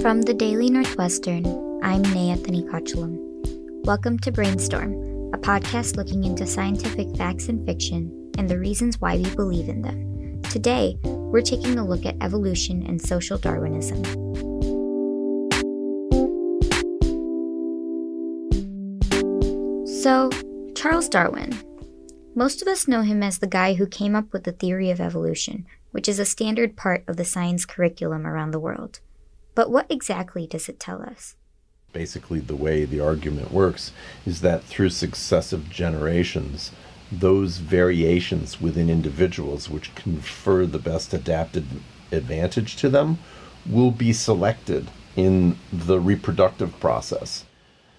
From the Daily Northwestern, I'm Anthony Kochalam. Welcome to Brainstorm, a podcast looking into scientific facts and fiction and the reasons why we believe in them. Today, we're taking a look at evolution and social Darwinism. So, Charles Darwin. Most of us know him as the guy who came up with the theory of evolution, which is a standard part of the science curriculum around the world. But what exactly does it tell us? Basically, the way the argument works is that through successive generations, those variations within individuals which confer the best adapted advantage to them will be selected in the reproductive process.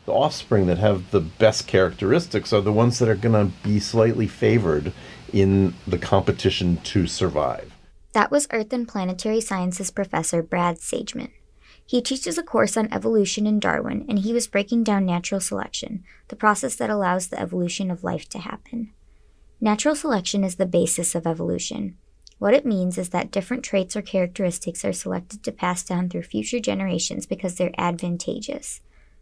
The offspring that have the best characteristics are the ones that are going to be slightly favored in the competition to survive. That was Earth and Planetary Sciences professor Brad Sageman. He teaches a course on evolution in Darwin, and he was breaking down natural selection, the process that allows the evolution of life to happen. Natural selection is the basis of evolution. What it means is that different traits or characteristics are selected to pass down through future generations because they're advantageous.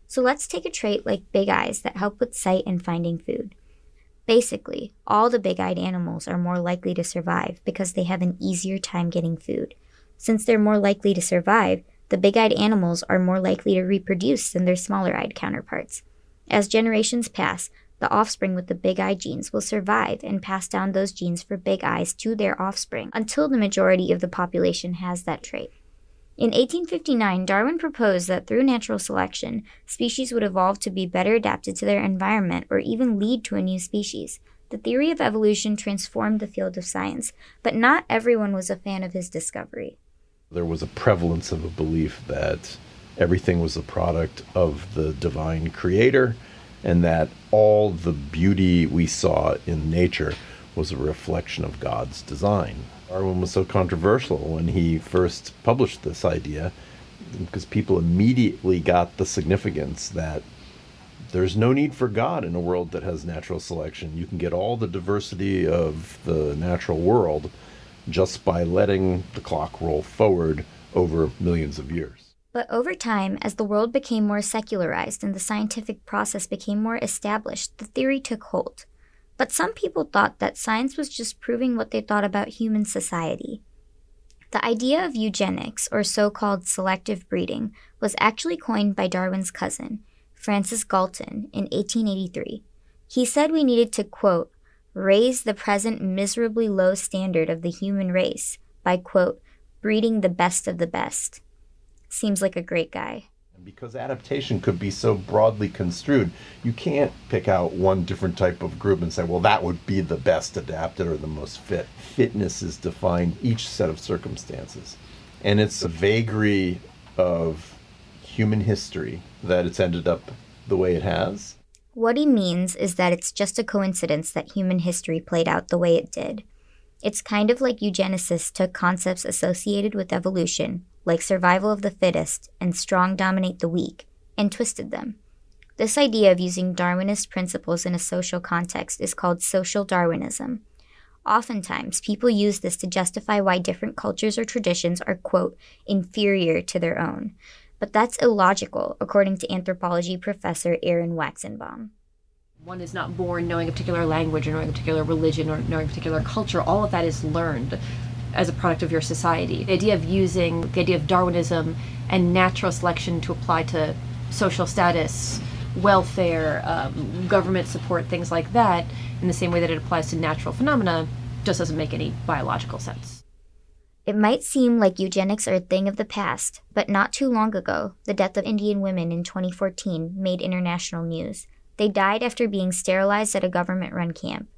So let's take a trait like big eyes that help with sight and finding food. Basically, all the big eyed animals are more likely to survive because they have an easier time getting food. Since they're more likely to survive, the big eyed animals are more likely to reproduce than their smaller eyed counterparts. As generations pass, the offspring with the big eye genes will survive and pass down those genes for big eyes to their offspring until the majority of the population has that trait. In 1859, Darwin proposed that through natural selection, species would evolve to be better adapted to their environment or even lead to a new species. The theory of evolution transformed the field of science, but not everyone was a fan of his discovery. There was a prevalence of a belief that everything was a product of the divine creator and that all the beauty we saw in nature was a reflection of God's design. Darwin was so controversial when he first published this idea because people immediately got the significance that there's no need for God in a world that has natural selection. You can get all the diversity of the natural world just by letting the clock roll forward over millions of years. But over time, as the world became more secularized and the scientific process became more established, the theory took hold. But some people thought that science was just proving what they thought about human society. The idea of eugenics, or so called selective breeding, was actually coined by Darwin's cousin, Francis Galton, in 1883. He said we needed to, quote, raise the present miserably low standard of the human race by, quote, breeding the best of the best. Seems like a great guy. Because adaptation could be so broadly construed, you can't pick out one different type of group and say, well, that would be the best adapted or the most fit. Fitness is defined each set of circumstances. And it's a vagary of human history that it's ended up the way it has. What he means is that it's just a coincidence that human history played out the way it did. It's kind of like eugenicists took concepts associated with evolution, like survival of the fittest and strong dominate the weak, and twisted them. This idea of using Darwinist principles in a social context is called social Darwinism. Oftentimes, people use this to justify why different cultures or traditions are, quote, inferior to their own. But that's illogical, according to anthropology professor Erin Waxenbaum. One is not born knowing a particular language or knowing a particular religion or knowing a particular culture. All of that is learned as a product of your society. The idea of using the idea of Darwinism and natural selection to apply to social status, welfare, um, government support, things like that, in the same way that it applies to natural phenomena, just doesn't make any biological sense. It might seem like eugenics are a thing of the past, but not too long ago, the death of Indian women in 2014 made international news. They died after being sterilized at a government run camp.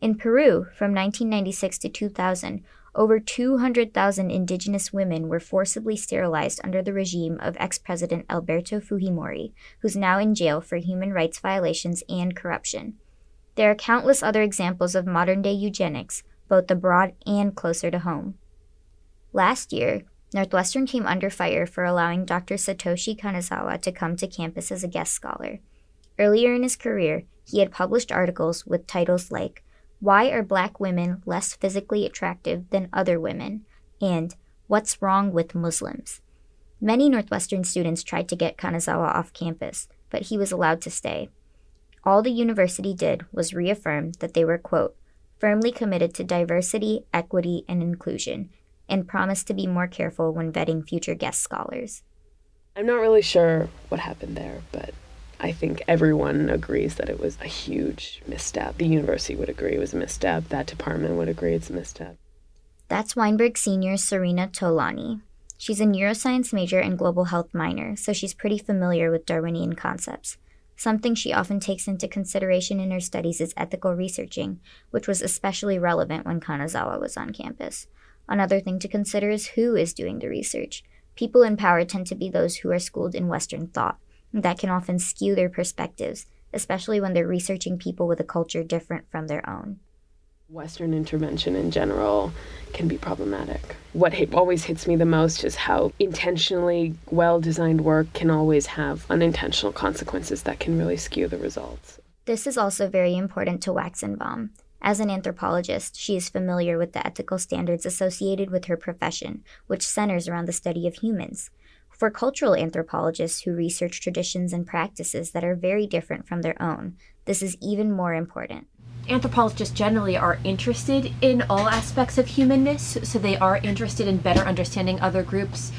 In Peru, from 1996 to 2000, over 200,000 indigenous women were forcibly sterilized under the regime of ex President Alberto Fujimori, who's now in jail for human rights violations and corruption. There are countless other examples of modern day eugenics, both abroad and closer to home. Last year, Northwestern came under fire for allowing Dr. Satoshi Kanazawa to come to campus as a guest scholar. Earlier in his career, he had published articles with titles like Why Are Black Women Less Physically Attractive Than Other Women? and What's Wrong with Muslims? Many Northwestern students tried to get Kanazawa off campus, but he was allowed to stay. All the university did was reaffirm that they were, quote, firmly committed to diversity, equity, and inclusion, and promised to be more careful when vetting future guest scholars. I'm not really sure what happened there, but I think everyone agrees that it was a huge misstep. The university would agree it was a misstep. That department would agree it's a misstep. That's Weinberg senior Serena Tolani. She's a neuroscience major and global health minor, so she's pretty familiar with Darwinian concepts. Something she often takes into consideration in her studies is ethical researching, which was especially relevant when Kanazawa was on campus. Another thing to consider is who is doing the research. People in power tend to be those who are schooled in Western thought. That can often skew their perspectives, especially when they're researching people with a culture different from their own. Western intervention in general can be problematic. What hit, always hits me the most is how intentionally well designed work can always have unintentional consequences that can really skew the results. This is also very important to Wax and Waxenbaum. As an anthropologist, she is familiar with the ethical standards associated with her profession, which centers around the study of humans. For cultural anthropologists who research traditions and practices that are very different from their own, this is even more important anthropologists generally are interested in all aspects of humanness, so they are interested in better understanding other groups,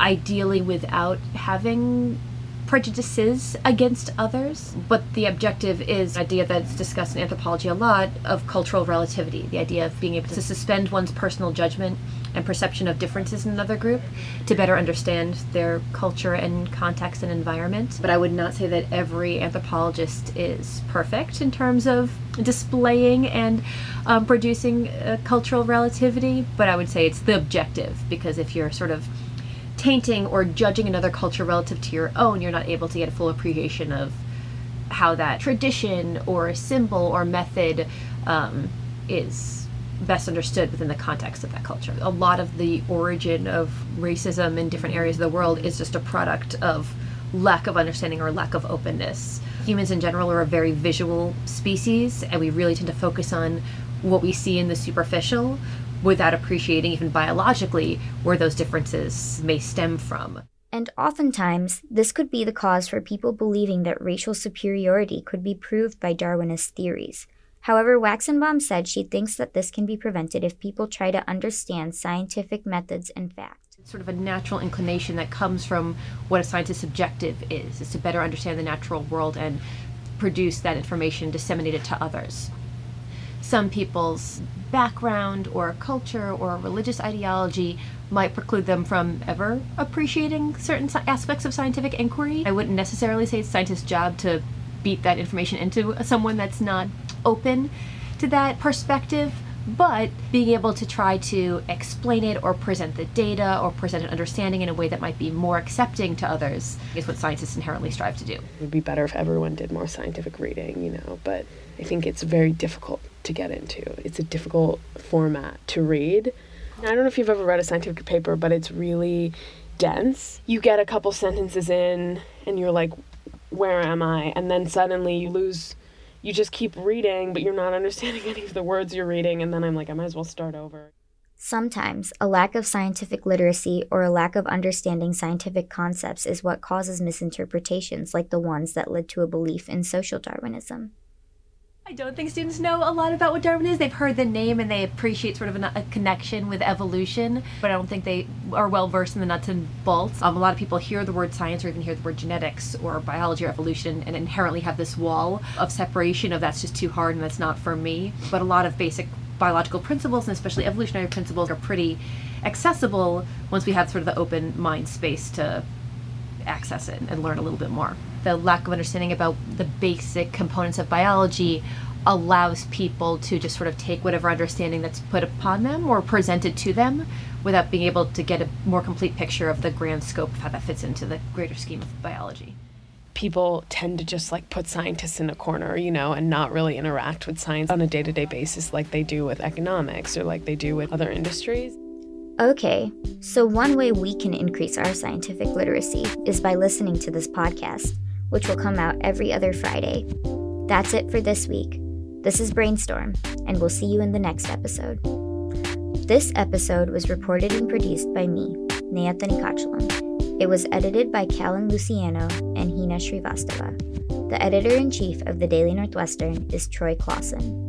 ideally without having prejudices against others. But the objective is idea that's discussed in anthropology a lot of cultural relativity, the idea of being able to suspend one's personal judgment and perception of differences in another group to better understand their culture and context and environment. But I would not say that every anthropologist is perfect in terms of displaying and um, producing uh, cultural relativity, but I would say it's the objective because if you're sort of tainting or judging another culture relative to your own, you're not able to get a full appreciation of how that tradition or symbol or method um, is best understood within the context of that culture. A lot of the origin of racism in different areas of the world is just a product of lack of understanding or lack of openness. Humans in general are a very visual species, and we really tend to focus on what we see in the superficial without appreciating, even biologically, where those differences may stem from. And oftentimes, this could be the cause for people believing that racial superiority could be proved by Darwinist theories. However, Waxenbaum said she thinks that this can be prevented if people try to understand scientific methods and facts. Sort of a natural inclination that comes from what a scientist's objective is, is to better understand the natural world and produce that information, disseminate it to others. Some people's background or culture or religious ideology might preclude them from ever appreciating certain aspects of scientific inquiry. I wouldn't necessarily say it's scientists' job to beat that information into someone that's not open to that perspective, but being able to try to explain it or present the data or present an understanding in a way that might be more accepting to others is what scientists inherently strive to do. It would be better if everyone did more scientific reading, you know, but I think it's very difficult to get into. It's a difficult format to read. I don't know if you've ever read a scientific paper, but it's really dense. You get a couple sentences in and you're like, where am I? And then suddenly you lose, you just keep reading, but you're not understanding any of the words you're reading. And then I'm like, I might as well start over. Sometimes, a lack of scientific literacy or a lack of understanding scientific concepts is what causes misinterpretations like the ones that led to a belief in social Darwinism. I don't think students know a lot about what Darwin is. They've heard the name and they appreciate sort of a, a connection with evolution, but I don't think they are well versed in the nuts and bolts. Um, a lot of people hear the word science or even hear the word genetics or biology or evolution and inherently have this wall of separation of that's just too hard and that's not for me. But a lot of basic biological principles and especially evolutionary principles are pretty accessible once we have sort of the open mind space to access it and learn a little bit more. The lack of understanding about the basic components of biology allows people to just sort of take whatever understanding that's put upon them or presented to them without being able to get a more complete picture of the grand scope of how that fits into the greater scheme of biology. People tend to just like put scientists in a corner, you know, and not really interact with science on a day to day basis like they do with economics or like they do with other industries. Okay, so one way we can increase our scientific literacy is by listening to this podcast, which will come out every other Friday. That's it for this week. This is Brainstorm, and we'll see you in the next episode. This episode was reported and produced by me, Naya Tanikachlam, It was edited by Callan Luciano and Hina Srivastava. The editor in chief of the Daily Northwestern is Troy Closson.